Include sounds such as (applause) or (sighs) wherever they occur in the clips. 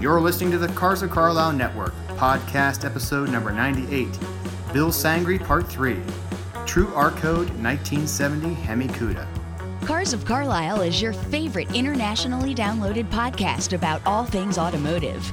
You're listening to the Cars of Carlisle Network, podcast episode number 98, Bill Sangri Part 3, True R Code 1970 Hemi Cuda. Cars of Carlisle is your favorite internationally downloaded podcast about all things automotive.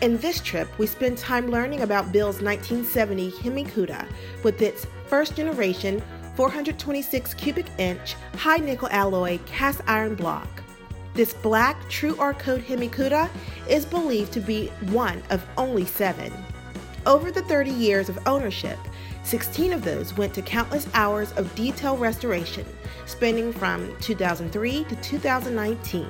In this trip, we spend time learning about Bill's 1970 Hemi Cuda with its first generation 426 cubic inch high nickel alloy cast iron block. This black True R Code Hemi Cuda is believed to be one of only seven. Over the 30 years of ownership, 16 of those went to countless hours of detail restoration, spanning from 2003 to 2019.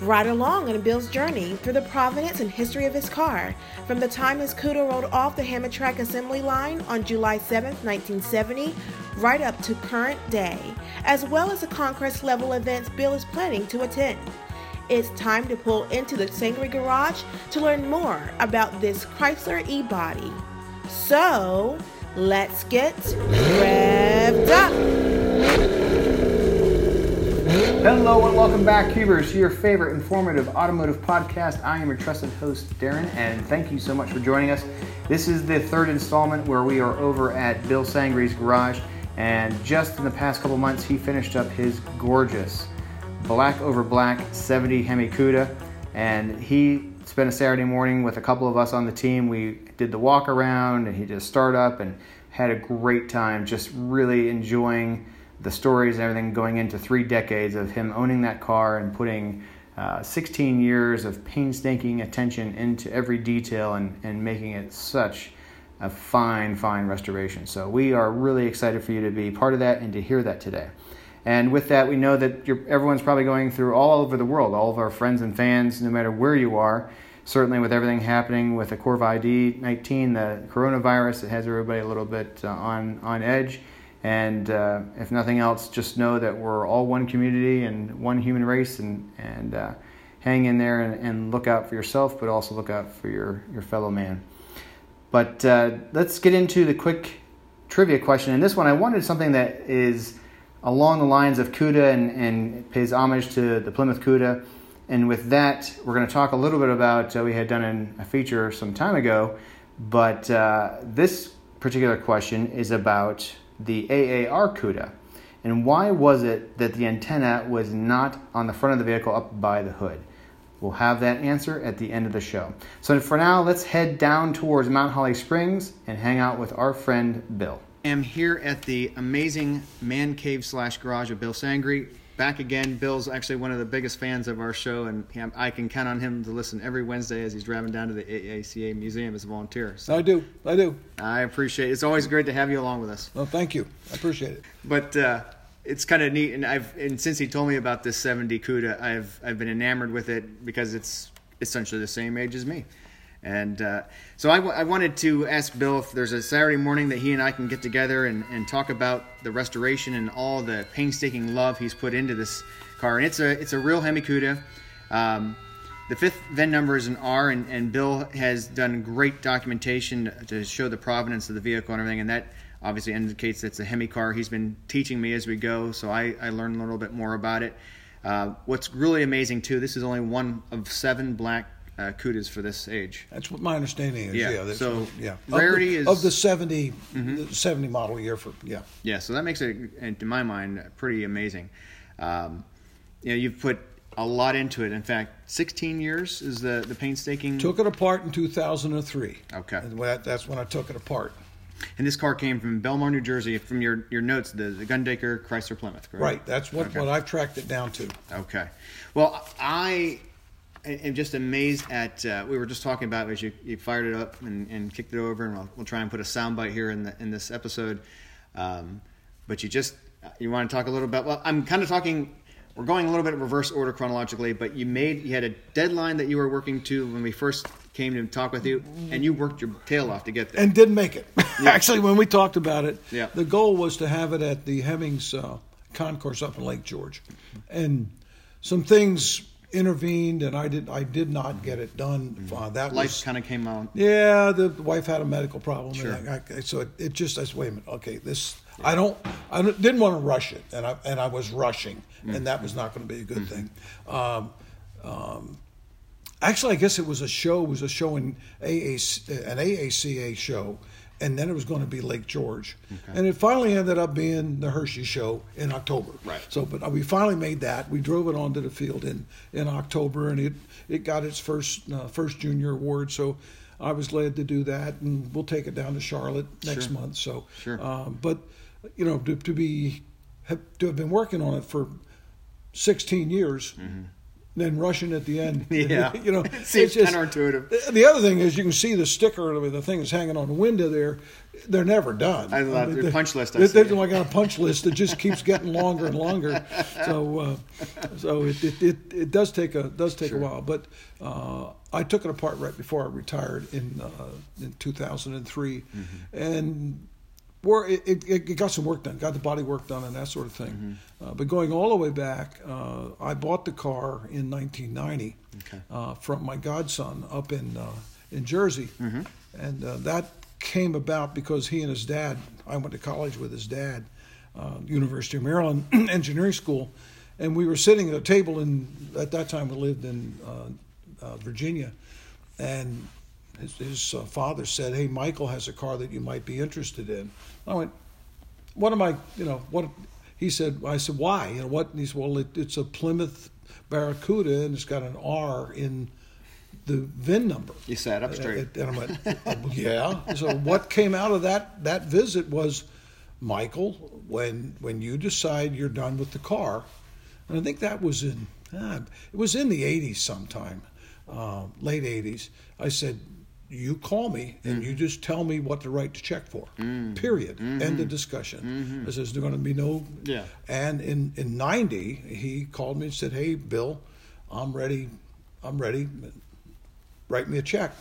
Ride along on Bill's journey through the provenance and history of his car, from the time his Cuda rolled off the Hamtramck assembly line on July 7, 1970, right up to current day, as well as the concours level events Bill is planning to attend. It's time to pull into the Sangri Garage to learn more about this Chrysler e body. So, let's get revved up! Hello and welcome back, Cubers, to your favorite informative automotive podcast. I am your trusted host, Darren, and thank you so much for joining us. This is the third installment where we are over at Bill Sangri's garage, and just in the past couple months, he finished up his gorgeous black over black 70 Hemi Cuda, and he spent a Saturday morning with a couple of us on the team. We did the walk around, and he did a start up, and had a great time, just really enjoying the stories and everything going into three decades of him owning that car and putting uh, 16 years of painstaking attention into every detail and, and making it such a fine, fine restoration. So we are really excited for you to be part of that and to hear that today. And with that, we know that everyone's probably going through all over the world, all of our friends and fans, no matter where you are. Certainly, with everything happening with the Covid 19, the coronavirus, it has everybody a little bit uh, on, on edge. And uh, if nothing else, just know that we're all one community and one human race, and and uh, hang in there and, and, look out for yourself, but also look out for your your fellow man. But uh, let's get into the quick trivia question. And this one, I wanted something that is along the lines of CUDA and, and pays homage to the Plymouth CUDA. And with that, we're going to talk a little bit about. Uh, we had done an, a feature some time ago, but uh, this particular question is about the AAR CUDA? And why was it that the antenna was not on the front of the vehicle up by the hood? We'll have that answer at the end of the show. So for now, let's head down towards Mount Holly Springs and hang out with our friend Bill. I am here at the amazing man cave slash garage of Bill Sangri back again. Bill's actually one of the biggest fans of our show, and I can count on him to listen every Wednesday as he's driving down to the AACA Museum as a volunteer. So I do. I do. I appreciate it. It's always great to have you along with us. Well, thank you. I appreciate it. But uh, it's kind of neat, and I've and since he told me about this 70 CUDA, I've I've been enamored with it because it's essentially the same age as me. And uh, so I, w- I wanted to ask Bill if there's a Saturday morning that he and I can get together and, and talk about the restoration and all the painstaking love he's put into this car. And it's a it's a real Hemi Cuda. Um, the fifth VIN number is an R, and, and Bill has done great documentation to show the provenance of the vehicle and everything. And that obviously indicates it's a Hemi car. He's been teaching me as we go, so I, I learned a little bit more about it. Uh, what's really amazing too, this is only one of seven black uh, CUDAs for this age. That's what my understanding is. Yeah. yeah so yeah, rarity of the, is of the 70, mm-hmm. the 70 model year for yeah. Yeah. So that makes it, in my mind, pretty amazing. Um, you know, you've put a lot into it. In fact, 16 years is the the painstaking. Took it apart in 2003. Okay. And that, that's when I took it apart. And this car came from Belmar, New Jersey. From your, your notes, the, the Gundaker Chrysler Plymouth, correct? Right. That's what, Okay. what I've tracked it down to. Okay. Well, I and just amazed at. Uh, we were just talking about as you, you fired it up and, and kicked it over, and we'll, we'll try and put a soundbite here in the in this episode. Um, but you just you want to talk a little bit. Well, I'm kind of talking. We're going a little bit in reverse order chronologically, but you made you had a deadline that you were working to when we first came to talk with you, and you worked your tail off to get there. and didn't make it. (laughs) Actually, when we talked about it, Yeah. the goal was to have it at the Hemmings uh, concours up in Lake George, and some things intervened, and I did I did not get it done. Uh, that Life kind of came out. yeah. The wife had a medical problem, Sure. and I, I, so it, it just I said, wait a minute, okay, this I don't I didn't want to rush it, and I and I was rushing, and that was not going to be a good thing. Um, um, actually, I guess it was a show. It was a show in AAC, an AACA show, and then it was going to be Lake George, and it finally ended up being the Hershey show in October. Right. So, but we finally made that. We drove it onto the field in in October, and it it got its first uh, first junior award. So. I was glad to do that, and we'll take it down to Charlotte next Sure. month. So, Sure. um, but you know, to, to be have, to have been working on it for 16 years, then rushing at the end. (laughs) Yeah. (laughs) you know, (laughs) It seems it's just- counterintuitive. The other thing is, you can see the sticker, the thing that's hanging on the window there. They're never done. I love your they- punch list, I. They're like a punch list that just keeps getting longer and longer. So, uh, so it, it, it, it does take a does take Sure. a while. But uh, I took it apart right before I retired in uh, in 2003, Mm-hmm. and where it, it, it got some work done, got the body work done, and that sort of thing. Uh, but going all the way back, uh, I bought the car in 1990 Okay. uh, from my godson up in uh, in Jersey, and uh, that came about because he and his dad. I went to college with his dad, uh, University of Maryland (clears throat) Engineering School, and we were sitting at a table in. At that time, we lived in uh, uh, Virginia, and his, his uh, father said, "Hey, Michael has a car that you might be interested in." I went, "What am I? You know what?" He said, "I said why? You know what?" And he said, "Well, it, it's a Plymouth Barracuda, and it's got an R in the VIN number." You sat up straight. And I went, "Oh, "Yeah." So what came out of that that visit was, Michael, when when you decide you're done with the car, and I think that was in ah, it was in the '80s sometime, uh, late '80s. I said, "You call me and you mm. just tell me what to write the check for." Mm. Period. Mm-hmm. End of discussion. Mm-hmm. I says there's going to be no. Yeah. And in in '90, he called me and said, "Hey, Bill, I'm ready. I'm ready. Write me a check."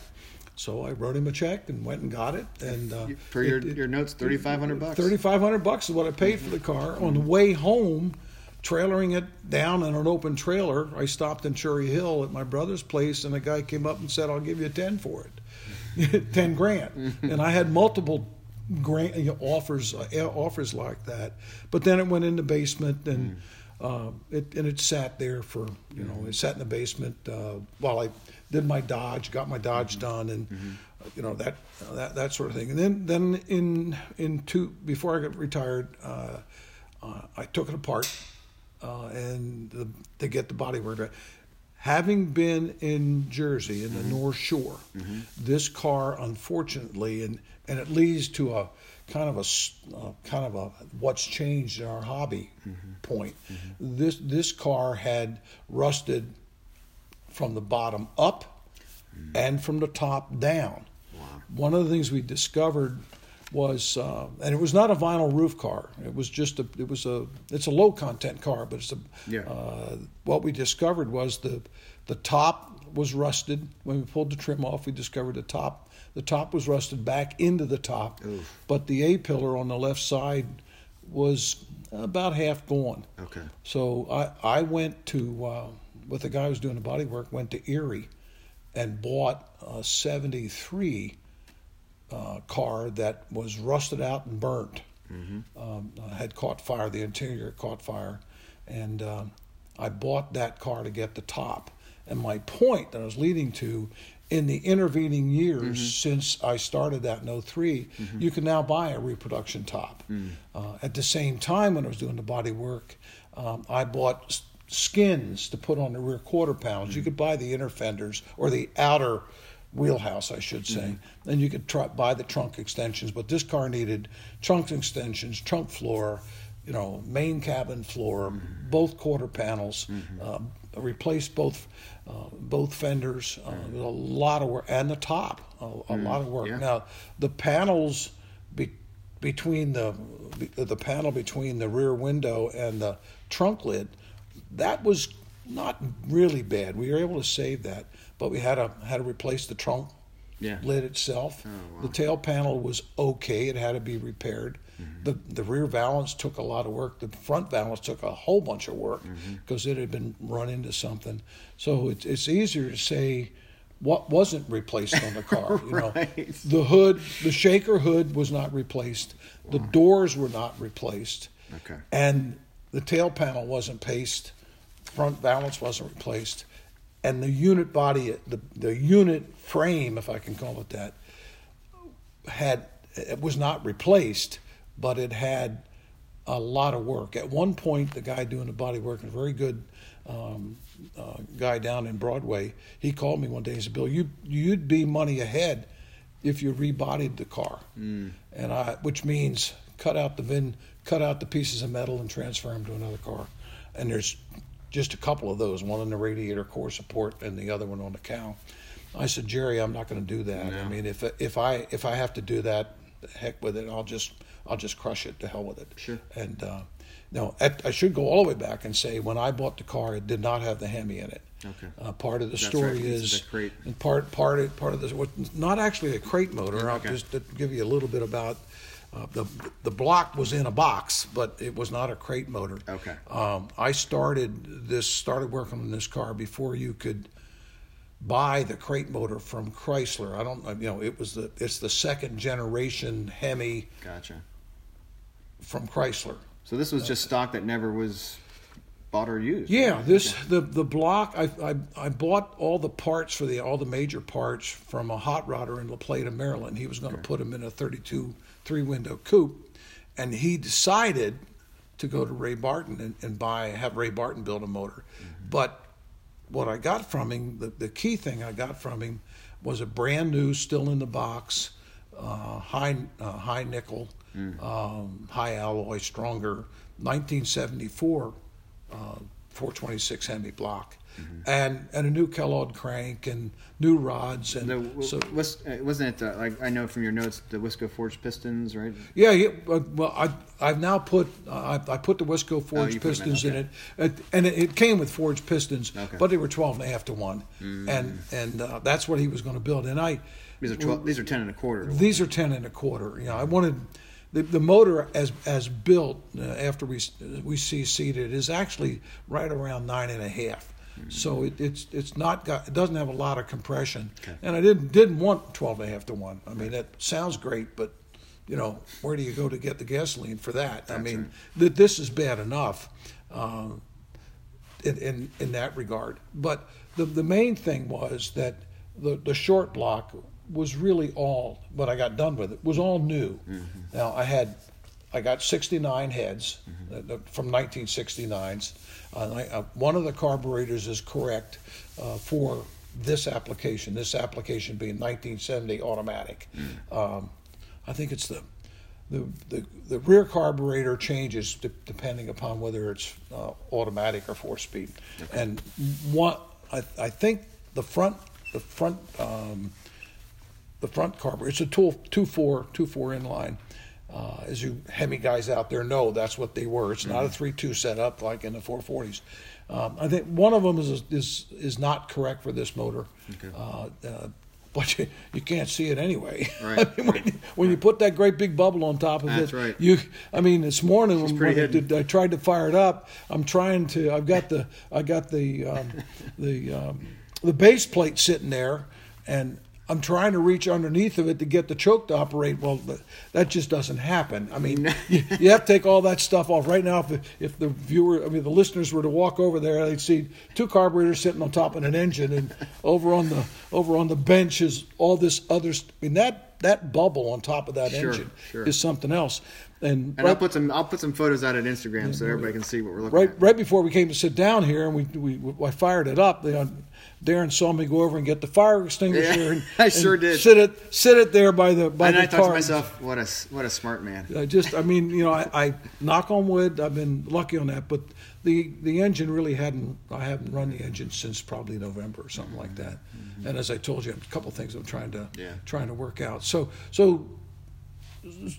So I wrote him a check and went and got it. And uh, For your, it- your notes, thirty five hundred bucks. Thirty five hundred bucks is what I paid for the car. On the way home, trailering it down in an open trailer, I stopped in Cherry Hill at my brother's place, and a guy came up and said, "I'll give you a ten for it, (laughs) ten grand." and I had multiple grant you know, offers uh, offers like that, but then it went in the basement and. Uh, it, and it sat there for you know it sat in the basement uh, while I did my Dodge, got my Dodge done, and uh, you know that that that sort of thing. And then then in in two before I got retired, uh, uh, I took it apart uh, and the, to get the body work. Having been in Jersey in the mm-hmm. North Shore, mm-hmm. this car unfortunately, and and it leads to a kind of a uh, kind of a what's changed in our hobby mm-hmm. point. This this car had rusted from the bottom up mm. and from the top down. One of the things we discovered was, uh, and it was not a vinyl roof car. It was just a, it was a, it's a low content car, but it's a. Yeah. Uh, what we discovered was the, the top was rusted. When we pulled the trim off, we discovered the top, the top was rusted back into the top, but the A pillar on the left side was about half gone. Okay. So I, I went to, uh, with the guy who was doing the body work, went to Erie and bought a 73 uh, car that was rusted out and burnt. Um, uh, had caught fire, the interior caught fire. And um I bought that car to get the top. And my point that I was leading to, in the intervening years since I started that in 3 you can now buy a reproduction top. Uh, at the same time, when I was doing the body work, um, I bought skins to put on the rear quarter panels. You could buy the inner fenders or the outer wheelhouse, I should say. Then you could try, buy the trunk extensions, but this car needed trunk extensions, trunk floor, you know, main cabin floor, both quarter panels, uh, replaced both uh, both fenders. Uh, a lot of work, and the top, a, a lot of work. yeah. Now the panels be, between the the panel between the rear window and the trunk lid, that was not really bad. We were able to save that, but we had to had to replace the trunk Yeah. lid itself. Oh, wow. The tail panel was okay; it had to be repaired. Mm-hmm. The the rear valance took a lot of work. The front valance took a whole bunch of work Mm-hmm. because it had been run into something. So it's it's easier to say what wasn't replaced on the (laughs) car. You know, Right. the hood, the shaker hood was not replaced. The doors were not replaced. Okay. And the tail panel wasn't paced. Front valance wasn't replaced. And the unit body, the, the unit frame, if I can call it that, had it was not replaced, but it had a lot of work. At one point, the guy doing the body work, a very good um, uh, guy down in Broadway, he called me one day. He said, "Bill, you you'd be money ahead if you rebodied the car, and I, which means cut out the vin, cut out the pieces of metal and transfer them to another car. And there's just a couple of those, one on the radiator core support and the other one on the cowl. I said, Jerry, I'm not going to do that. I mean, if if I if I have to do that, heck with it. I'll just I'll just crush it. To hell with it. Sure. And uh, no, I, I should go all the way back and say when I bought the car, it did not have the Hemi in it. Okay. Uh, part of the That's story right. Is the crate. and part part of, part of this was not actually a crate motor. I'll Okay. just to give you a little bit about uh, the the block was in a box, but it was not a crate motor. Okay. Um, I started this started working on this car before you could buy the crate motor from Chrysler. I don't you know it was the it's the second generation Hemi Gotcha. from Chrysler. So this was just stock that never was bought or used. Yeah, right? this the the block. I, I I bought all the parts for the all the major parts from a hot rodder in La Plata, Maryland. He was going to put them in a 32 three window coupe, and he decided to go to Ray Barton and, and buy have Ray Barton build a motor. But what I got from him, the, the key thing I got from him, was a brand new, still in the box, uh, high uh, high nickel, um, high alloy, stronger, 1974 uh, 426 Hemi block, and and a new Kellogg crank and new rods and The, so was, uh, wasn't it uh, like I know from your notes the Wiseco forged pistons, right? Yeah, yeah. Well, I I've now put uh, I, I put the Wiseco forged Oh, you put in, pistons in, it, and it, it came with forged pistons, Okay. Mm. but they were 12 and a half to one, and and uh, that's what he was going to build. And I These are twelve. These are ten and a quarter. these are 10 and a quarter. You know, I wanted the, the motor as as built uh, after we we see seated is actually right around nine and a half. So it, it's it's not got it doesn't have a lot of compression, and I didn't didn't want 12 and a half to one. I mean that sounds great, but you know where do you go to get the gasoline for that? I That's mean right. th- this is bad enough. Um, in, in, in that regard. But the, the main thing was that the, the short block was really all, what I got done with it, was all new. Now, I had, I got 69 heads uh, from 1969s. Uh, I, uh, one of the carburetors is correct uh, for this application, this application being 1970 automatic. Um, I think it's the the, the, the rear carburetor changes de- depending upon whether it's uh, automatic or four speed. And one, I, I think the front, the front, um, the front carburetor, it's a two, two four, two four inline. Uh, as you Hemi guys out there know, that's what they were. It's not a three two setup like in the 440s. Um, I think one of them is is is not correct for this motor. Uh, uh, but you, (laughs) you can't see it anyway. (laughs) Right, I mean, when, right. you, when you put that great big bubble on top of That's it, right. you. I mean, this morning when, when I, did, I tried to fire it up, I'm trying to. I've got the I got the um, (laughs) the um, the base plate sitting there, and I'm trying to reach underneath of it to get the choke to operate. Well, that just doesn't happen. I mean, you, you have to take all that stuff off right now. If, if the viewer, I mean, the listeners were to walk over there, they'd see two carburetors sitting on top of an engine, and over on the over on the bench is all this other. st- I mean, that that bubble on top of that Sure, engine sure. is something else. And, And I'll put some. I'll put some photos out at Instagram so everybody can see what we're looking right at. right before we came to sit down here, and we we I fired it up. Darren saw me go over and get the fire extinguisher. Yeah, and, (laughs) I sure and did. Sit it, sit it there by the by and the I car. thought to myself, what a what a smart man. I just, I mean, you know, I, I knock on wood. I've been lucky on that, but the the engine really hadn't. I haven't run the engine since probably November or something like that. And as I told you, a couple of things I'm trying to Mm-hmm. Yeah. trying to work out. So so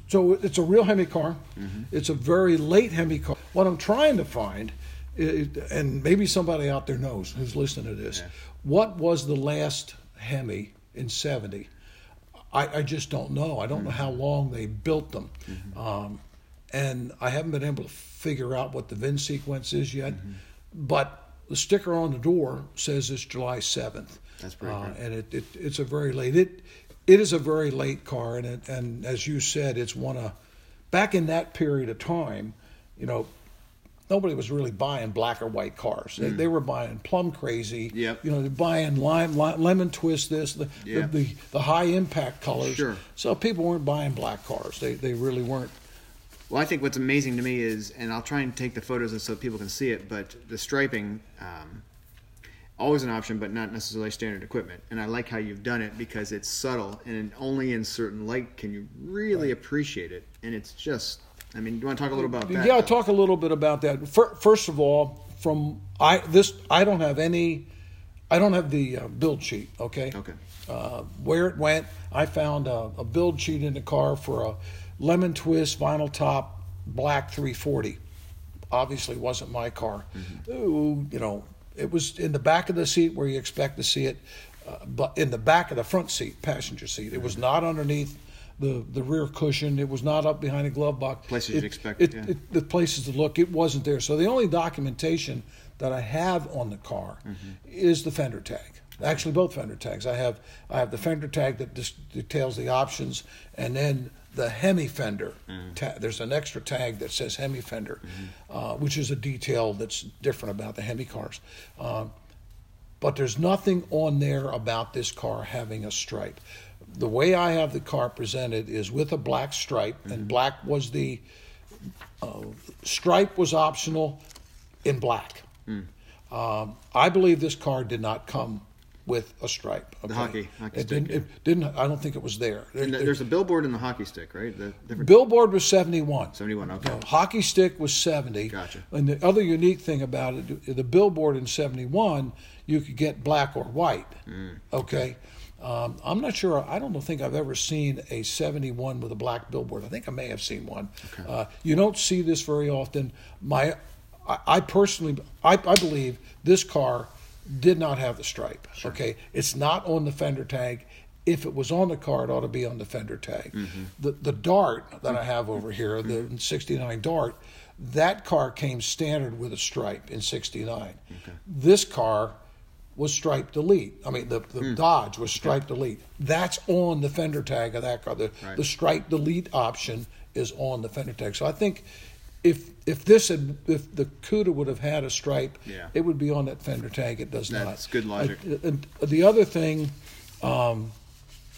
so it's a real Hemi car. Mm-hmm. It's a very late Hemi car. What I'm trying to find, and maybe somebody out there knows who's listening to this, Yeah. what was the last Hemi in '70? I, I just don't know. I don't know how long they built them. Um, and I haven't been able to figure out what the VIN sequence is yet. But the sticker on the door says it's July 7th. That's pretty uh. And it, it, it's a very late. It, it is a very late car. And, it, and as you said, it's one of, back in that period of time, you know, nobody was really buying black or white cars. They, they were buying plum crazy. Mm. Yep. You know, they're buying lime, lime, lemon twist this, the, Yep. the, the, the high impact colors. Sure. So people weren't buying black cars. They, they really weren't. Well, I think what's amazing to me is, and I'll try and take the photos and so people can see it, but the striping, um, always an option, but not necessarily standard equipment. And I like how you've done it because it's subtle, and only in certain light can you really appreciate it. And it's just, I mean, do you want to talk a little about that? Yeah, I'll talk a little bit about that. First of all, from I this I don't have any, I don't have the uh, build sheet. Okay. Okay. Uh, where it went, I found a, a build sheet in the car for a lemon twist vinyl top black 340. Obviously, wasn't my car. Mm-hmm. Ooh, you know, it was in the back of the seat where you expect to see it, uh, but in the back of the front seat, passenger seat. It was mm-hmm. not underneath the the rear cushion. It was not up behind a glove box. Places you'd expect, It, yeah. it, the places to look, it wasn't there. So the only documentation that I have on the car mm-hmm. is the fender tag. Actually, both fender tags. I have I have the fender tag that dis- details the options, and then the Hemi fender. Ta- there's an extra tag that says Hemi fender, uh, which is a detail that's different about the Hemi cars. Um, but there's nothing on there about this car having a stripe. The way I have the car presented is with a black stripe, and black was the uh, stripe was optional in black. Um, I believe this car did not come with a stripe. The hockey- hockey it stick, didn't. yeah. It didn't. I don't think it was there. There- And there- there's a billboard in the hockey stick, right? The different Billboard was 71. 71, okay. No, hockey stick was 70. Gotcha. And the other unique thing about it, the billboard in 71, you could get black or white. Mm. Okay. Um, I'm not sure. I don't think I've ever seen a 71 with a black billboard. I think I may have seen one. Uh, you don't see this very often. My, I, I personally, I, I believe this car did not have the stripe. Okay, it's not on the fender tag. If it was on the car, it ought to be on the fender tag. Mm-hmm. The the Dart that I have over here, the '69 Dart, that car came standard with a stripe in '69. This car was striped elite. I mean, the, the Hmm. Dodge was striped elite. That's on the fender tag of that car. The, Right. the striped elite option is on the fender tag. So I think if if this had if the Cuda would have had a stripe, Yeah. it would be on that fender tag. It does not. That's good logic. I- and the other thing, um,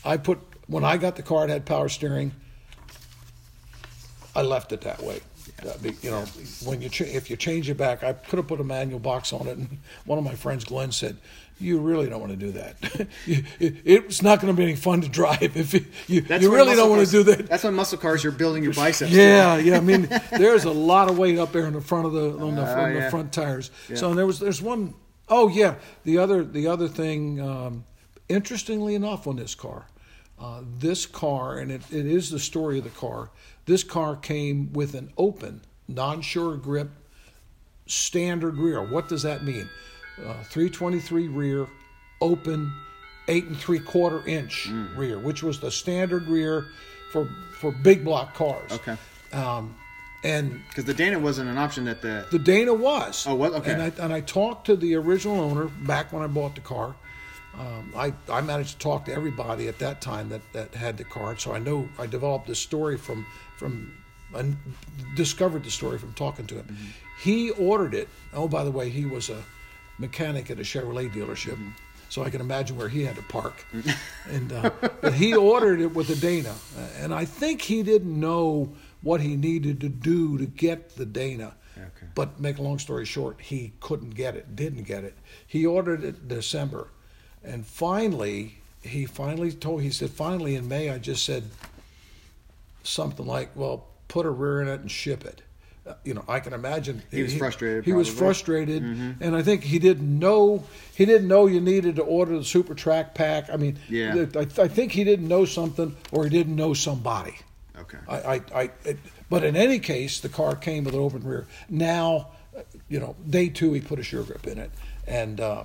I put when I got the car, it had power steering. I left it that way. Uh, be- you know, when you cha- if you change it back, I could have put a manual box on it. And (laughs) one of my friends, Glenn, said, "You really don't want to do that. (laughs) It's not going to be any fun to drive if it, you you really don't want to do that." That's when muscle cars you're building your biceps. Yeah, yeah. I mean, there's a lot of weight up there in the front of the on the, Oh, on the front tires. So there was there's one oh yeah. The other the other thing, um, interestingly enough, on this car, uh, this car, and it, it is the story of the car. This car came with an open, non-sure grip, standard rear. What does that mean? Uh, 323 rear, open, eight and three quarter inch Mm. rear, which was the standard rear for for big block cars. Okay. Um, and Because the Dana wasn't an option that the. the Dana was. Oh, what? Okay. And I, and I talked to the original owner back when I bought the car. Um, I, I managed to talk to everybody at that time that, that had the car, so I know I developed this story from from I discovered the story from talking to him. Mm-hmm. He ordered it. Oh, by the way, he was a mechanic at a Chevrolet dealership, Mm-hmm. so I can imagine where he had to park. (laughs) and uh, but he ordered it with a Dana, and I think he didn't know what he needed to do to get the Dana. Okay. but make a long story short, he couldn't get it, didn't get it. He ordered it in December, and finally, he finally told. He said, finally in May, I just said something like, "Well, put a rear in it and ship it." You know, I can imagine He was frustrated, He was probably. frustrated, and I think he didn't know. He didn't know you needed to order the super track pack. I mean, Yeah. I, I think he didn't know something, or he didn't know somebody. Okay. I, I, I it, but in any case, the car came with an open rear. Now, you know, day two he put a sure grip in it, and uh,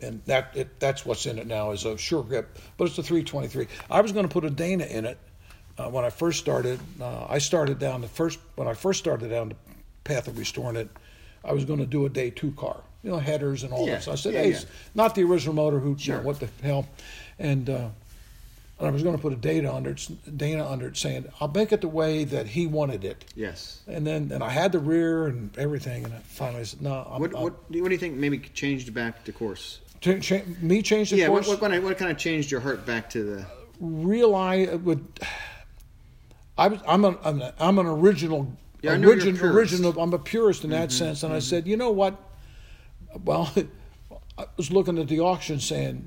and that it, that's what's in it now is a sure grip, but it's a 323. I was going to put a Dana in it uh, when I first started. Uh, I started down the first when I first started down the path of restoring it. I was going to do a day two car, you know, headers and all Yeah, this. I said, yeah, hey, yeah. it's not the original motor. Who, you know, what the hell? And uh, and I was going to put a data under it, Dana under it, saying I'll make it the way that he wanted it. Yes. And then and I had the rear and everything, and I finally said, no. I'm, What I'm, what do you, what do you think maybe changed back to course? cha- cha- me change the Yeah. What, course. what, kind of, what kind of changed your heart back to the? realize would. I was, I'm an I'm, a, I'm an original. Yeah, I know you're a origin, original. I'm a purist in that sense, and I said, you know what? Well, (laughs) I was looking at the auction saying,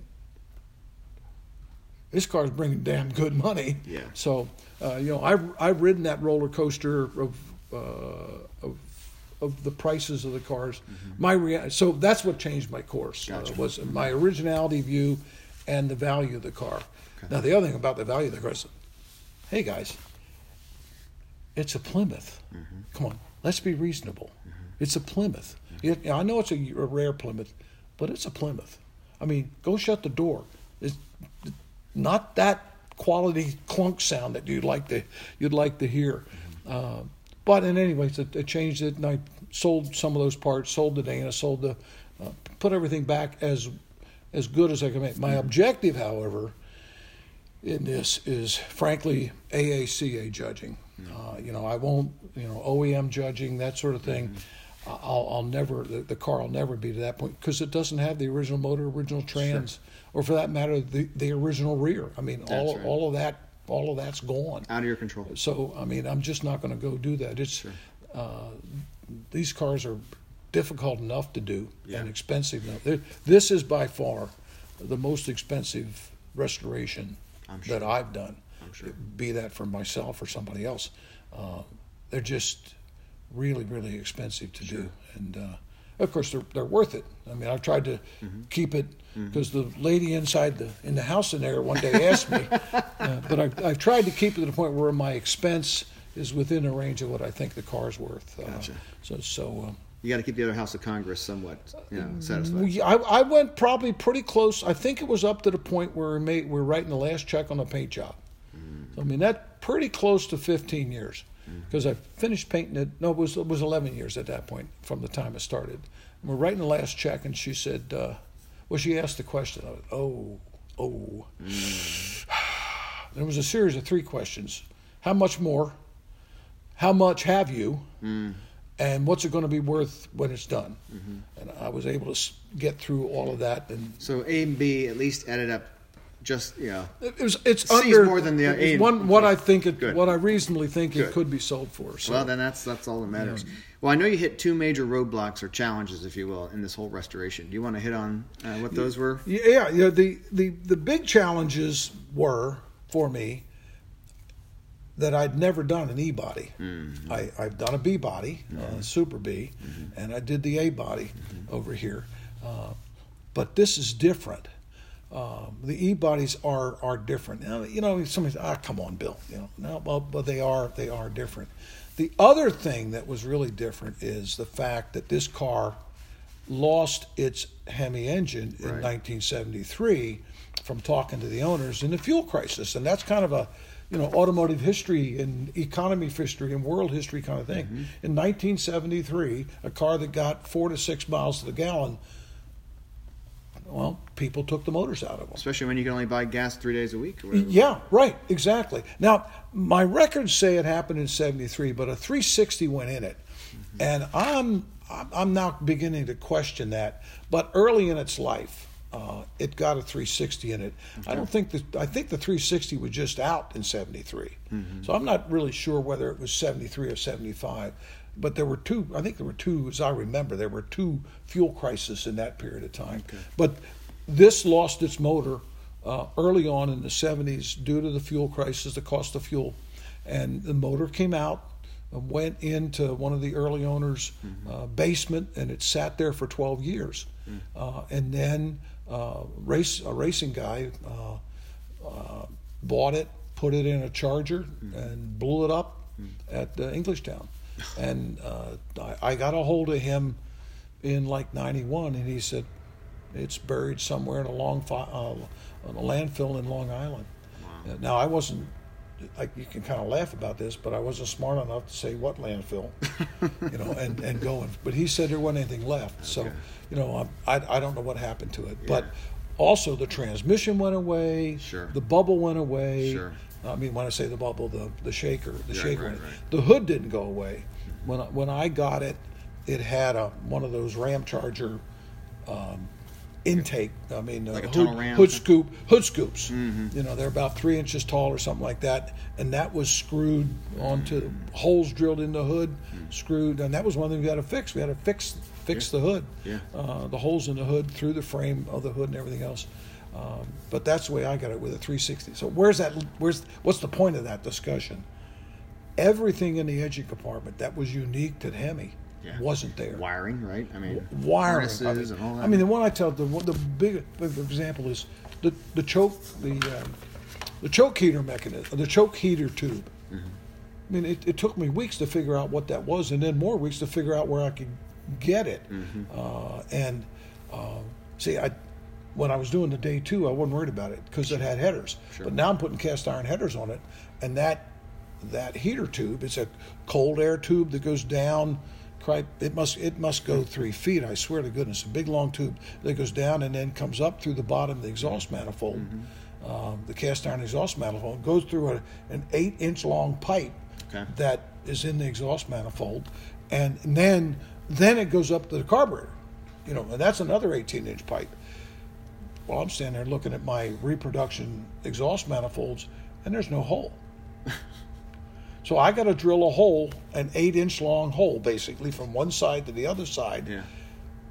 this car's bringing damn good money. Yeah. So, uh, you know, I've I've ridden that roller coaster of uh, of of the prices of the cars. My rea- so that's what changed my course uh, Mm-hmm. Was my originality view and the value of the car. Now the other thing about the value of the car is, hey guys, it's a Plymouth. Mm-hmm. Come on, let's be reasonable. It's a Plymouth. Yeah, yeah, I know it's a, a rare Plymouth, but it's a Plymouth. I mean, go shut the door. It's not that quality clunk sound that you'd like to you'd like to hear. Uh, but in any ways, it, it changed it, and I sold some of those parts, sold the Dana, sold the, uh, put everything back as as good as I can make. My objective, however, in this is frankly AACA judging. Uh, you know, I won't, you know, OEM judging that sort of thing. I'll, I'll never, the, the car will never be to that point because it doesn't have the original motor, original trans, or for that matter, the, the original rear. I mean, all right. all of that, all of that's gone. Out of your control. So I mean, I'm just not going to go do that. It's uh, these cars are difficult enough to do Yeah. and expensive enough. They're- This is by far the most expensive restoration sure. that I've done. Sure. Be that for myself or somebody else. Uh, they're just really, really expensive to do, and uh, of course they're they're worth it. I mean, I've tried to Mm-hmm. keep it because the lady inside the in the house in there one day asked me, (laughs) uh, but I've, I've tried to keep it to the point where my expense is within a range of what I think the car's worth. Uh, Gotcha. So so. Um, You got to keep the other House of Congress somewhat, you know, satisfied. we, I, I went probably pretty close. I think it was up to the point where we made, we're writing the last check on the paint job. So, I mean, that pretty close to 15 years mm-hmm. because I finished painting it. No, it was it was 11 years at that point from the time it started. And we're writing the last check, and she said, uh, "Well, she asked the question. I went, oh, oh." Mm. (sighs) There was a series of three questions: How much more? How much have you? Mm. And what's it going to be worth when it's done? Mm-hmm. And I was able to get through all of that, and So A and B at least added up, just you know. it was it's under more than the was one what I think it Good. what I reasonably think Good. it could be sold for. So Well, then that's that's all that matters. Well, I know you hit two major roadblocks or challenges, if you will, in this whole restoration. Do you want to hit on uh, what those were? yeah, yeah. The the the big challenges were for me that I'd never done an E body. Mm-hmm. I, I've done a B body, uh, Super B, Mm-hmm. and I did the A body over here. Uh, but this is different. Um, the E bodies are are different. Now, you know, somebody ah, come on, Bill. You know, no, well, but they are they are different. The other thing that was really different is the fact that this car lost its Hemi engine in Right. 1973 from talking to the owners in the fuel crisis, and that's kind of a you know automotive history and economy history and world history kind of thing. In 1973, a car that got four to six miles to the gallon, well, people took the motors out of them. Especially when you can only buy gas three days a week. Or. Yeah, right, exactly. Now, my records say it happened in '73, but a 360 went in it, and I'm I'm now beginning to question that. But early in its life, uh, it got a 360 in it. I don't think that I think the 360 was just out in '73, so I'm not really sure whether it was '73 or '75. But there were two. I think there were two, as I remember, there were two fuel crises in that period of time. But this lost its motor uh, early on in the 70s due to the fuel crisis, the cost of fuel, and the motor came out. uh, Went into one of the early owners' uh, basement, and it sat there for 12 years. Uh, and then uh, race a racing guy uh, uh, bought it, put it in a charger, and blew it up at uh, Englishtown. And uh, I, I got a hold of him in like '91, and he said it's buried somewhere in a long fi- uh, a landfill in Long Island. Uh, Now I wasn't. Like you can kind of laugh about this, but I wasn't smart enough to say what landfill, (laughs) you know, and and going. But he said there wasn't anything left. So, you know, I I, I don't know what happened to it, but also the transmission went away. Sure. The bubble went away. Sure. I mean, when I say the bubble, the the shaker, the Yeah, shaker. right, right. The hood didn't go away. When I, when I got it, it had a one of those Ram Charger um, intake. I mean, Like a hood, hood scoop, hood scoops. You know, they're about three inches tall or something like that, and that was screwed onto holes drilled in the hood, screwed, and that was one thing we had to fix. We had to fix fix the hood, Yeah. uh, the holes in the hood through the frame of the hood and everything else. Um, but that's the way I got it with a 360. So where's that? Where's what's the point of that discussion? Everything in the engine compartment that was unique to the Hemi Yeah. wasn't there Wiring, right? I mean, wiring. I mean, and all that. I mean, the one I tell the the big big example is the the choke the um, the choke heater mechanism, the choke heater tube. Mm-hmm. I mean, it, it took me weeks to figure out what that was, and then more weeks to figure out where I could get it. Mm-hmm. Uh, and uh, see, I when I was doing the day two, I wasn't worried about it because it had headers. Sure. But now I'm putting cast iron headers on it, and that that heater tube it's a cold air tube that goes down. Quite, it must it must go three feet. I swear to goodness, a big long tube that goes down and then comes up through the bottom of the exhaust manifold, um, the cast iron exhaust manifold goes through a, an eight inch long pipe Okay. that is in the exhaust manifold, and then then it goes up to the carburetor, you know, and that's another 18 inch pipe. Well, I'm standing there looking at my reproduction exhaust manifolds, and there's no hole. (laughs) so I got to drill a hole, an eight inch long hole, basically from one side to the other side. yeah.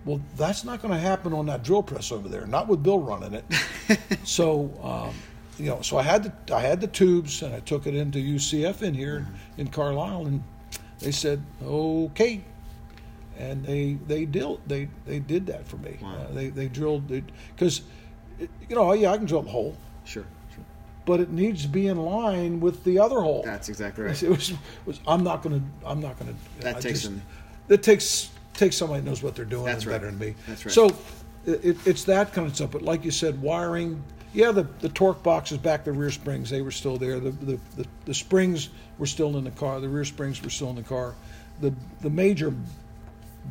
Well, that's not going to happen on that drill press over there. Not with Bill running it. (laughs) so, um, you know, so I had the I had the tubes, and I took it into UCF in here in Carlisle, and they said okay, and they they did they they did that for me. Wow. Uh, they they drilled because, you know, yeah, I can drill a hole, Sure. But it needs to be in line with the other hole. That's exactly right. It was, it was I'm not gonna I'm not gonna. That I takes just- That takes takes somebody who knows what they're doing That's right. better than me. That's right. So it, it's that kind of stuff. But like you said, wiring. Yeah, the, the torque boxes back the rear springs they were still there. The, the the the springs were still in the car. The rear springs were still in the car. The the major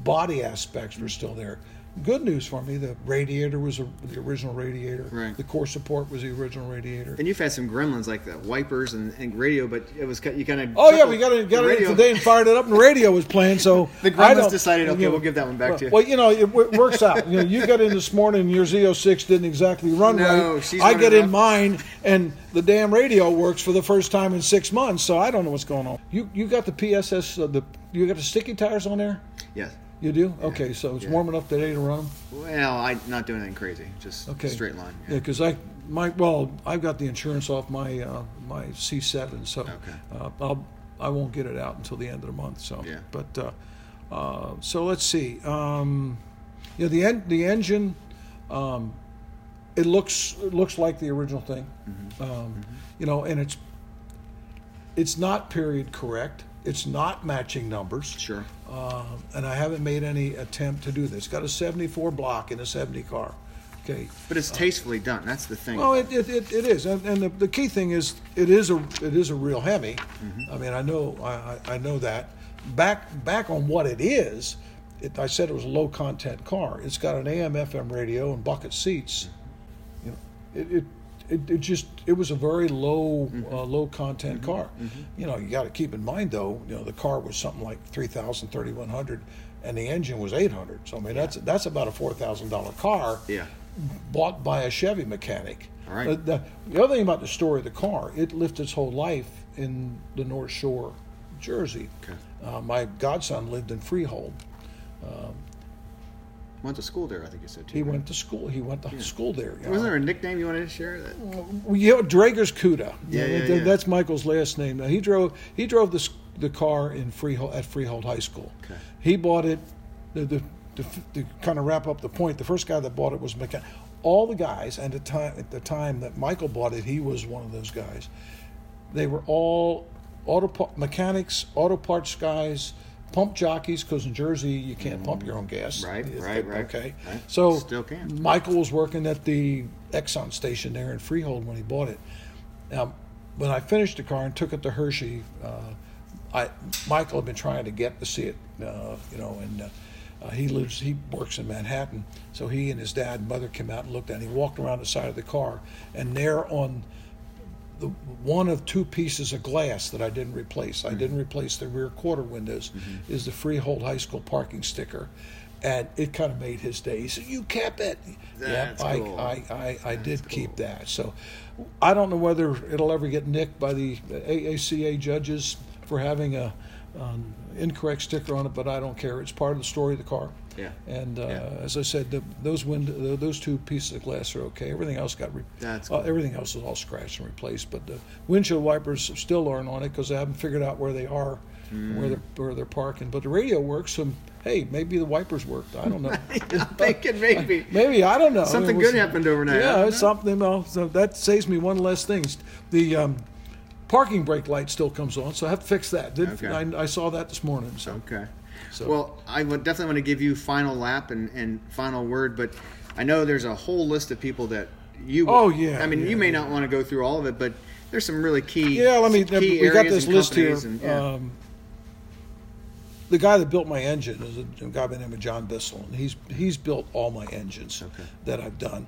body aspects were still there. Good news for me: the radiator was a, the original radiator. Right. The core support was the original radiator. And you've had some gremlins like the wipers and, and radio, but it was you kind of. Oh yeah, we got it, got it today and fired it up, and the radio was playing. So (laughs) The I Gremlins decided, okay, you know, we'll give that one back well, to you. Well, you know, it w- works out. You know, you got in this morning, and your Z06 didn't exactly run No, right. I get in mine, and the damn radio works for the first time in six months. So I don't know what's going on. You you got the PSS, uh, the you got the sticky tires on there. Yes. You do? Okay, so it's Yeah. warm enough today to run them. Well, I not doing anything crazy, just Okay. straight line. Yeah, because I my well, I've got the insurance off my uh, my C7, so Okay. uh, I'll I won't get it out until the end of the month. So, Yeah. but uh, uh, so let's see. Um, yeah, the en- the engine, um, it looks it looks like the original thing, Mm-hmm. um, you know, and it's it's not period correct. It's not matching numbers. Sure. Um, and I haven't made any attempt to do this. Got a 74 block in a 70 car. Okay. But it's tastefully done. That's the thing. Well, it, it, it, it is, and, and the, the key thing is it is a it is a real Hemi. I mean, I know I, I I know that. Back back on what it is, it, I said it was a low content car. It's got an AM FM radio and bucket seats. You know, it. it it, it just it was a very low uh, low content car. You know, you got to keep in mind though. You know, the car was something like 3,000, 3,100, and the engine was eight hundred. So I mean, that's that's about a four thousand dollar car yeah. bought by a Chevy mechanic. All right. Uh, the, the other thing about the story of the car, it lived its whole life in the North Shore Jersey. Okay. Uh, my godson lived in Freehold. Went to school there, I think you said too. He right? went to school. He went to school there. Wasn't know. there a nickname you wanted to share? That Well, you know, Drager's Cuda. Yeah, yeah, yeah. That's Michael's last name. Now, he drove he drove the the car in Freehold at Freehold High School. Okay. He bought it. The, the, the, to kind of wrap up the point, the first guy that bought it was mechanic. All the guys, and at the time at the time that Michael bought it, he was one of those guys. They were all auto mechanics, auto parts guys, pump jockeys. Because in Jersey, you can't pump your own gas. Right, It's- right, right, Okay, right. so Still can. Michael was working at the Exxon station there in Freehold when he bought it. Now, when I finished the car and took it to Hershey, uh, I Michael had been trying to get to see it, uh, you know, and uh, uh, he lives, he works in Manhattan, so he and his dad and mother came out and looked at it. He walked around the side of the car, and there on the one of two pieces of glass that I didn't replace. I didn't replace the rear quarter windows. Is the Freehold High School parking sticker, and it kind of made his day. He said, "You kept it." Yeah, I, cool. I, I, I did keep that. So I don't know whether it'll ever get nicked by the AACA judges for having a um, incorrect sticker on it, but I don't care. It's part of the story of the car. Yeah. And uh, Yeah. as I said, the, those window, those two pieces of glass are okay. Everything else got re- That's uh, everything else is all scratched and replaced. But the windshield wipers still aren't on it because they haven't figured out where they are, and where Mm. they're where they're parking. But the radio works. So hey, maybe the wipers worked. I don't know. (laughs) I'm thinking maybe. (laughs) Maybe I don't know. Something was- good happened overnight. Yeah, don't it's know. something. Well, so that saves me one less thing. The um, parking brake light still comes on, so I have to fix that. Did, Okay. I, I saw that this morning. So Okay. So- Well, I would definitely want to give you final lap and, and final word, but I know there's a whole list of people that you. Oh, yeah, I mean, yeah, you may yeah. not want to go through all of it, but there's some really key. yeah, let me. We got this list here. and- yeah. um, the guy that built my engine is a, a guy by the name of John Bissell, and he's he's built all my engines Okay. that I've done.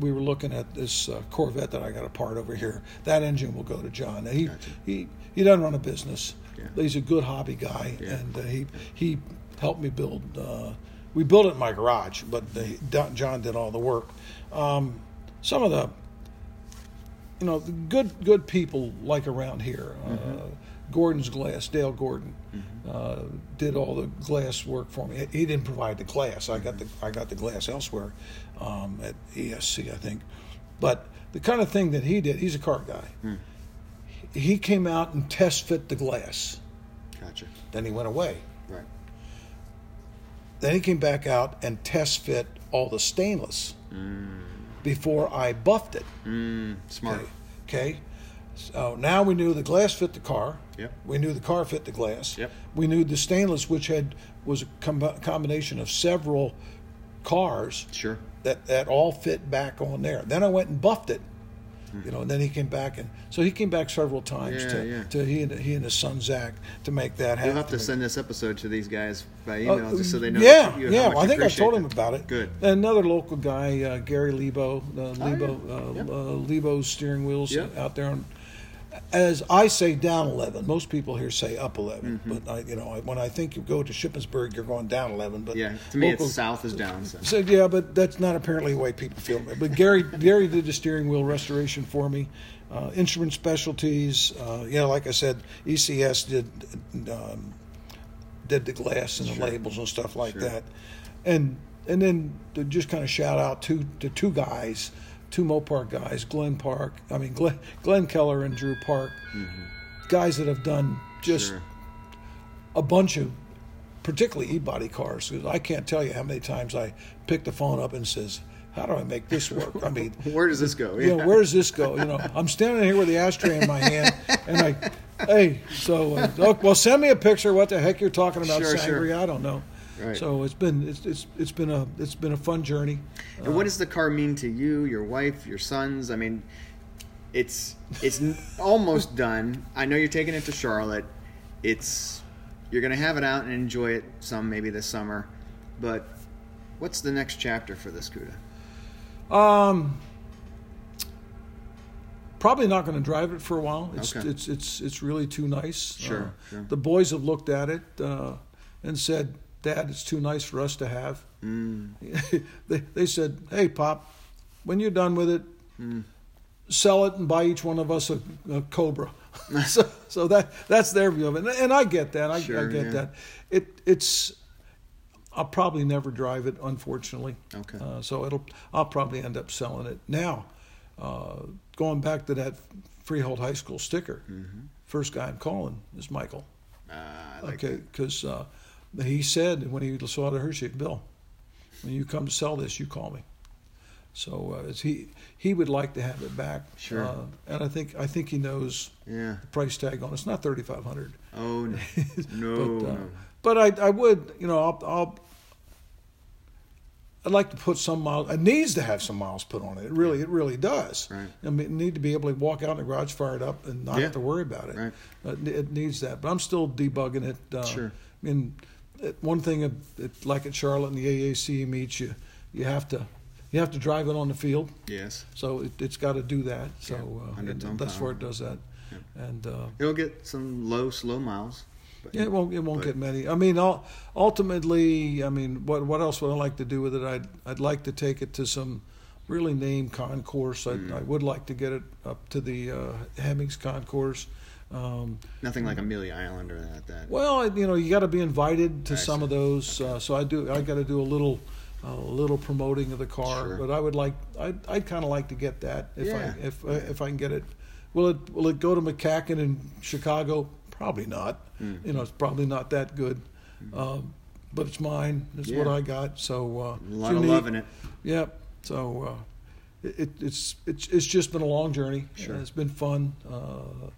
We were looking at this uh, Corvette that I got a part over here. That engine will go to John. Now, he Gotcha. he he doesn't run a business. Yeah. He's a good hobby guy, Yeah. and uh, he he helped me build. Uh, we built it in my garage, but they, John did all the work. Um, some of the you know, the good good people like around here. Uh, Gordon's Glass, Dale Gordon, uh, did all the glass work for me. He didn't provide the glass. I got the I got the glass elsewhere um, at ESC, I think. But the kind of thing that he did, he's a car guy. He came out and test fit the glass. Gotcha. Then he went away. Right. Then he came back out and test fit all the stainless before I buffed it. Mm, smart. Okay. okay. So now we knew the glass fit the car. Yep. We knew the car fit the glass. Yep. We knew the stainless, which had was a com- combination of several cars Sure. that that all fit back on there. Then I went and buffed it. You know, and then he came back and so he came back several times Yeah, to, yeah. to he and he and his son Zach to make that happen. You'll have to send this episode to these guys by email Uh, just so they know. Yeah, you, yeah. well, I think I told him about it. Good. Another local guy, uh, Gary Lebo, uh, Lebo, Oh, yeah. uh, Yep. uh, Lebo's steering wheels Yep. out there. On, as I say, down eleven. Most people here say up 11 Mm-hmm. but I, you know, I- when I think you go to Shippensburg, you're going down eleven. But Yeah. To me, local- it's south is down. So. so yeah, but that's not apparently the way people feel. But Gary, (laughs) Gary did the steering wheel restoration for me. Uh, instrument specialties, uh, you know, like I said, ECS did um, did the glass and the Sure. labels and stuff like Sure. that, and and then to just kind of shout out to to two guys, two Mopar guys, Glenn Park, I mean Glenn, Glenn Keller and Drew Park, guys that have done just Sure. a bunch of particularly e-body cars i can't tell you how many times i pick the phone up and says how do i make this work i mean (laughs) Where does this go? you know where does this go you know i'm standing here with the ashtray in my hand and i hey so uh, oh, well send me a picture what the heck you're talking about Sure, sure. i don't know Right. so it's been it's, it's it's been a it's been a fun journey And what does the car mean to you, your wife, your sons? I mean, it's it's almost done. I know you're taking it to Charlotte. It's you're gonna have it out and enjoy it some maybe this summer, but what's the next chapter for this Cuda? Um, probably not going to drive it for a while. It's Okay. it's it's it's really too nice. Sure, Uh, sure. The boys have looked at it uh, and said, "Dad, it's too nice for us to have." Mm. (laughs) they they said, "Hey, Pop, when you're done with it." Mm. sell it and buy each one of us a, a Cobra. (laughs) (laughs) so, so that that's their view of it, and, and I get that. I, I get yeah. that. It it's. I'll probably never drive it, unfortunately. Okay. Uh, so it'll. I'll probably end up selling it now. Uh, going back to that Freehold High School sticker, first guy I'm calling is Michael. Uh, I like Okay, because uh, he said when he saw the Hershey bill, when you come to sell this, you call me. So uh, he he would like to have it back. Sure. Uh, and I think I think he knows Yeah. the price tag on it. It's not thirty five hundred. Oh no, (laughs) no, but, uh, but I I would you know I'll, I'll I'd like to put some miles. It needs to have some miles put on it. It really it really does. Right. I mean, need to be able to walk out in the garage, fire it up, and not Yeah. have to worry about it. Right. Uh, it- needs that, but I'm still debugging it. Uh, Sure. I mean, one thing, like at Charlotte and the AAC meets, you you have to you have to drive it on the field, Yes, so it, it's got to do that. So Yeah, uh, that's where it does that. And uh, it'll get some low, slow miles. But yeah, it won't it won't but- get many. I mean, ultimately, I mean, what what else would I like to do with it? I'd I'd like to take it to some really named concours. I Mm. I would like to get it up to the uh, Hemmings concours. Um, Nothing like Amelia Island or that. That. well, you know, you got to be invited to I some see. of those. Uh, so I do. I got to do a little, a little promoting of the car. Sure. But I would like. I'd, I'd kind of like to get that if Yeah. I if uh, if I can get it. Will it will it go to MCACN in Chicago? Probably not. Mm-hmm. You know, it's probably not that good. Um, but it's mine. It's what I got. So uh, a lot of love in it. Yep. So uh, it, it's it's it's just been a long journey. Sure. And it's been fun, uh,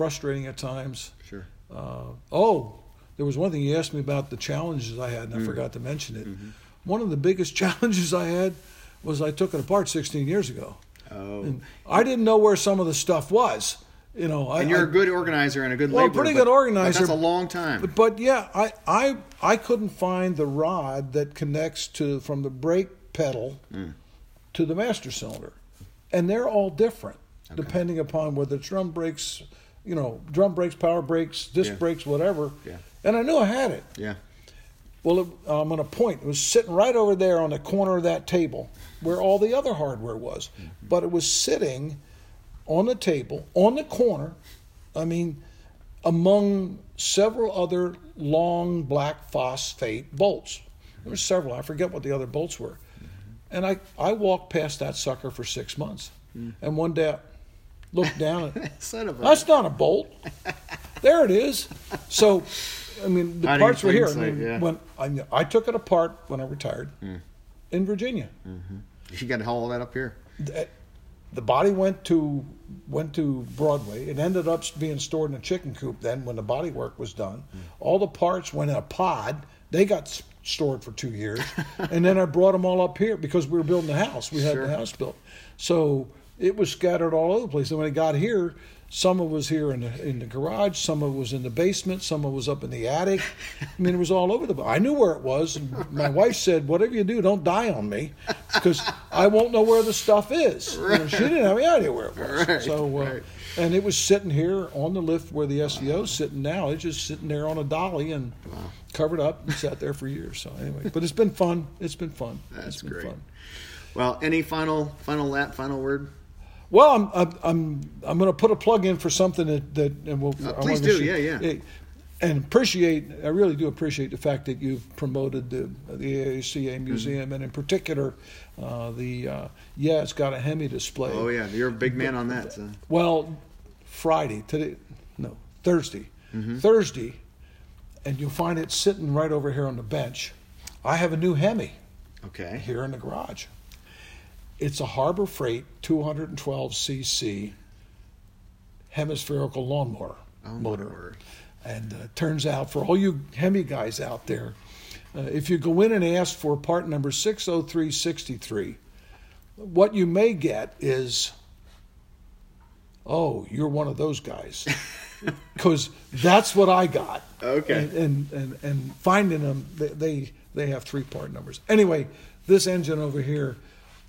frustrating at times. Sure. Uh, oh, there was one thing you asked me about the challenges I had, and I Mm. forgot to mention it. Mm-hmm. One of the biggest (laughs) challenges I had was I took it apart 16 years ago. Oh, And I didn't know where some of the stuff was. You know, I, and you're I- a good organizer and a good Well, labeler. pretty but- good but organizer. that's a long time. but, but yeah, I, I I couldn't find the rod that connects to from the brake pedal Mm. to the master cylinder, and they're all different depending upon whether it's drum brakes, you know, drum brakes, power brakes, disc Yeah. brakes, whatever. Yeah. And I knew I had it. yeah. Well, it, uh, I'm going to point. It was sitting right over there on the corner of that table where all the other hardware was. Mm-hmm. But it was sitting on the table, on the corner, I mean, among several other long black phosphate bolts. There were several. I forget what the other bolts were. Mm-hmm. And I, I walked past that sucker for six months. Mm. And one day I looked down and (laughs) Son of a. that's not a bolt. (laughs) there it is. So, I mean, the Hiding parts were here. plain I mean, yeah. when I, I took it apart when I retired hmm. in Virginia. Mm-hmm. You got to haul that up here. The, eh, the body went to went to Broadway. It ended up being stored in a chicken coop. Then, when the body work was done, hmm. all the parts went in a pod. They got stored for two years, and then I brought them all up here because we were building the house. We had Sure. the house built, so it was scattered all over the place. And when it got here, some of it was here in the in the garage, some of it was in the basement, some of it was up in the attic. I mean, it was all over the. place. I knew where it was. And my wife said, "Whatever you do, don't die on me, because I won't know where the stuff is." You know, she didn't have any idea where it was. (laughs) Right, so, uh, right. and it was sitting here on the lift where the SVO's sitting now. It's just sitting there on a dolly and covered up and sat there for years. So anyway, but it's been fun. It's been fun. That's it's been great. fun. Well, any final final lap, final word? Well, I'm I'm I'm, I'm going to put a plug in for something that that and we'll. Uh, I please do, yeah, yeah. And appreciate, I really do appreciate the fact that you've promoted the the AACA Mm-hmm. museum, and in particular, uh, the uh, yeah, it's got a Hemi display. Oh yeah, you're a big man on that. So. Well, Friday today, no Thursday, Mm-hmm. Thursday, and you'll find it sitting right over here on the bench. I have a new Hemi Okay. here in the garage. It's a Harbor Freight 212 cc hemispherical lawnmower Oh, motor. And uh, turns out, for all you Hemi guys out there, uh, if you go in and ask for part number 60363, what you may get is, oh, you're one of those guys. (laughs) Because that's what I got. Okay. And, and, and, and finding them, they, they, they have three part numbers. Anyway, this engine over here,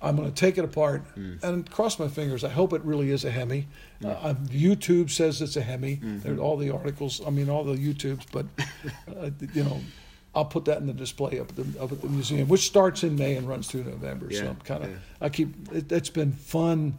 I'm going to take it apart and cross my fingers. I hope it really is a Hemi. Uh, uh, YouTube says it's a Hemi. There all the articles, I mean, all the YouTubes, but, uh, you know, I'll put that in the display up at the, up at the museum, which starts in May and runs through November. so I'm kind of, yeah. I keep, it, it's been fun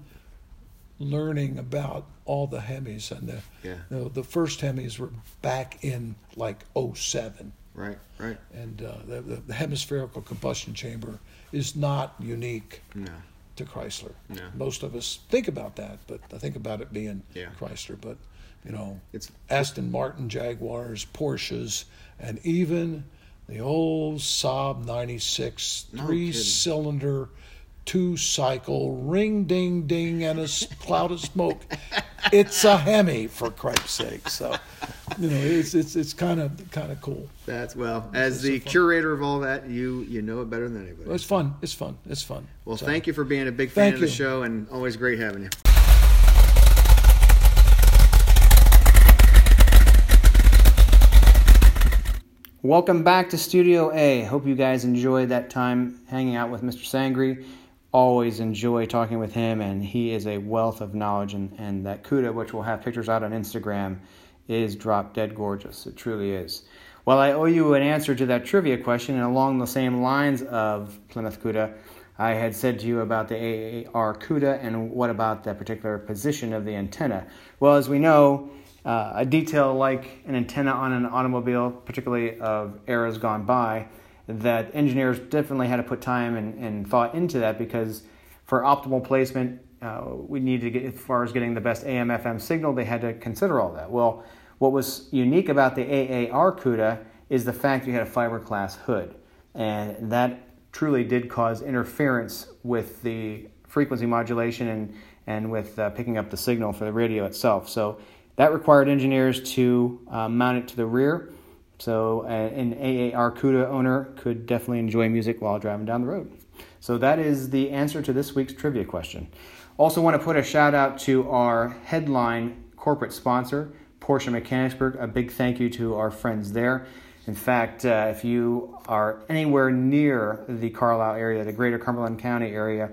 learning about all the Hemis and the Yeah. you know, the first Hemis were back in like 07 Right, right. and uh, the, the, the hemispherical combustion chamber is not unique No. to Chrysler. No. Most of us think about that, but I think about it being Yeah. Chrysler. But you know, It's- Aston Martin, Jaguars, Porsches, and even the old Saab 96 No three kidding. cylinder, two cycle, ring ding ding, and a cloud of smoke. It's a Hemi for Christ's sake. So, you know, it's it's it's kind of kind of cool. That's well, as is the so curator of all that, you you know it better than anybody. It's fun. It's fun. It's fun. Well, So- thank you for being a big fan Thank of the you. show, and always great having you. Welcome back to Studio A. Hope you guys enjoyed that time hanging out with Mr. Sangri. Always enjoy talking with him, and he is a wealth of knowledge. And, and that CUDA, which we'll have pictures out on Instagram, is drop dead gorgeous. It truly is. Well, I owe you an answer to that trivia question, and along the same lines of Plymouth CUDA, I had said to you about the AAR CUDA and what about that particular position of the antenna. Well, as we know, uh, a detail like an antenna on an automobile, particularly of eras gone by, that engineers definitely had to put time and, and thought into that because for optimal placement, uh, we needed to get as far as getting the best AM FM signal, they had to consider all that. Well, what was unique about the AAR CUDA is the fact you had a fiberglass hood, and that truly did cause interference with the frequency modulation and, and with uh, picking up the signal for the radio itself. So that required engineers to uh, mount it to the rear. So uh, an AAR CUDA owner could definitely enjoy music while driving down the road. So that is the answer to this week's trivia question. Also, want to put a shout out to our headline corporate sponsor, Porsche Mechanicsburg. A big thank you to our friends there. In fact, uh, if you are anywhere near the Carlisle area, the greater Cumberland County area,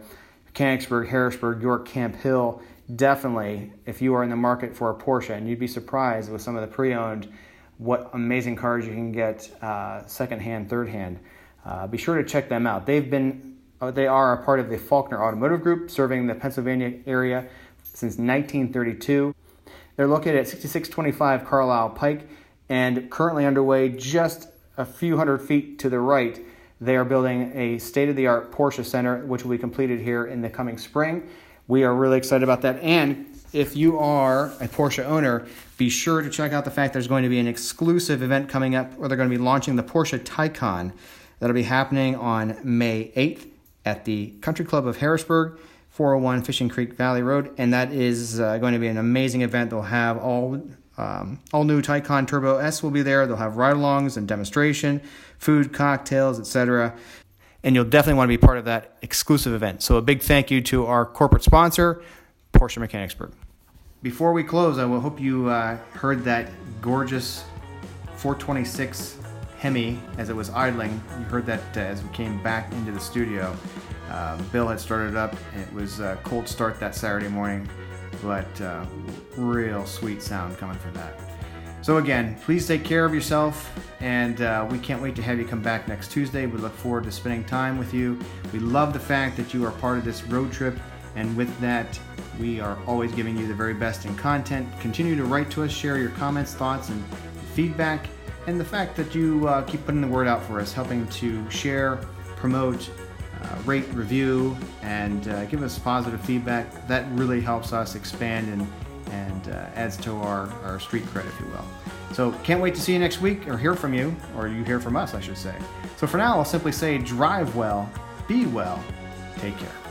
Mechanicsburg, Harrisburg, York, Camp Hill, definitely, if you are in the market for a Porsche, and you'd be surprised with some of the pre owned, what amazing cars you can get uh, second hand, third hand. Uh, be sure to check them out. They've been, uh, they are a part of the Faulkner Automotive Group, serving the Pennsylvania area since 1932. They're located at 6625 Carlisle Pike and currently underway just a few hundred feet to the right. They are building a state of the art Porsche Center, which will be completed here in the coming spring. We are really excited about that. And if you are a Porsche owner, be sure to check out the fact there's going to be an exclusive event coming up where they're going to be launching the Porsche Taycan. That'll be happening on May 8th at the Country Club of Harrisburg. 401 Fishing Creek Valley Road, and that is uh, going to be an amazing event. They'll have all um, all new Taycan Turbo S will be there. They'll have ride-alongs and demonstration, food, cocktails, etc. And you'll definitely want to be part of that exclusive event. So a big thank you to our corporate sponsor, Porsche Mechanicsburg. Before we close, I will hope you uh, heard that gorgeous 426 Hemi as it was idling. You heard that uh, as we came back into the studio. Uh, Bill had started up, it was a cold start that Saturday morning, but uh, real sweet sound coming from that. So, again, please take care of yourself, and uh, we can't wait to have you come back next Tuesday. We look forward to spending time with you. We love the fact that you are part of this road trip, and with that, we are always giving you the very best in content. Continue to write to us, share your comments, thoughts, and feedback, and the fact that you uh, keep putting the word out for us, helping to share, promote, uh, rate, review, and uh, give us positive feedback. That really helps us expand and, and uh, adds to our, our street cred, if you will. So, can't wait to see you next week or hear from you, or you hear from us, I should say. So, for now, I'll simply say drive well, be well, take care.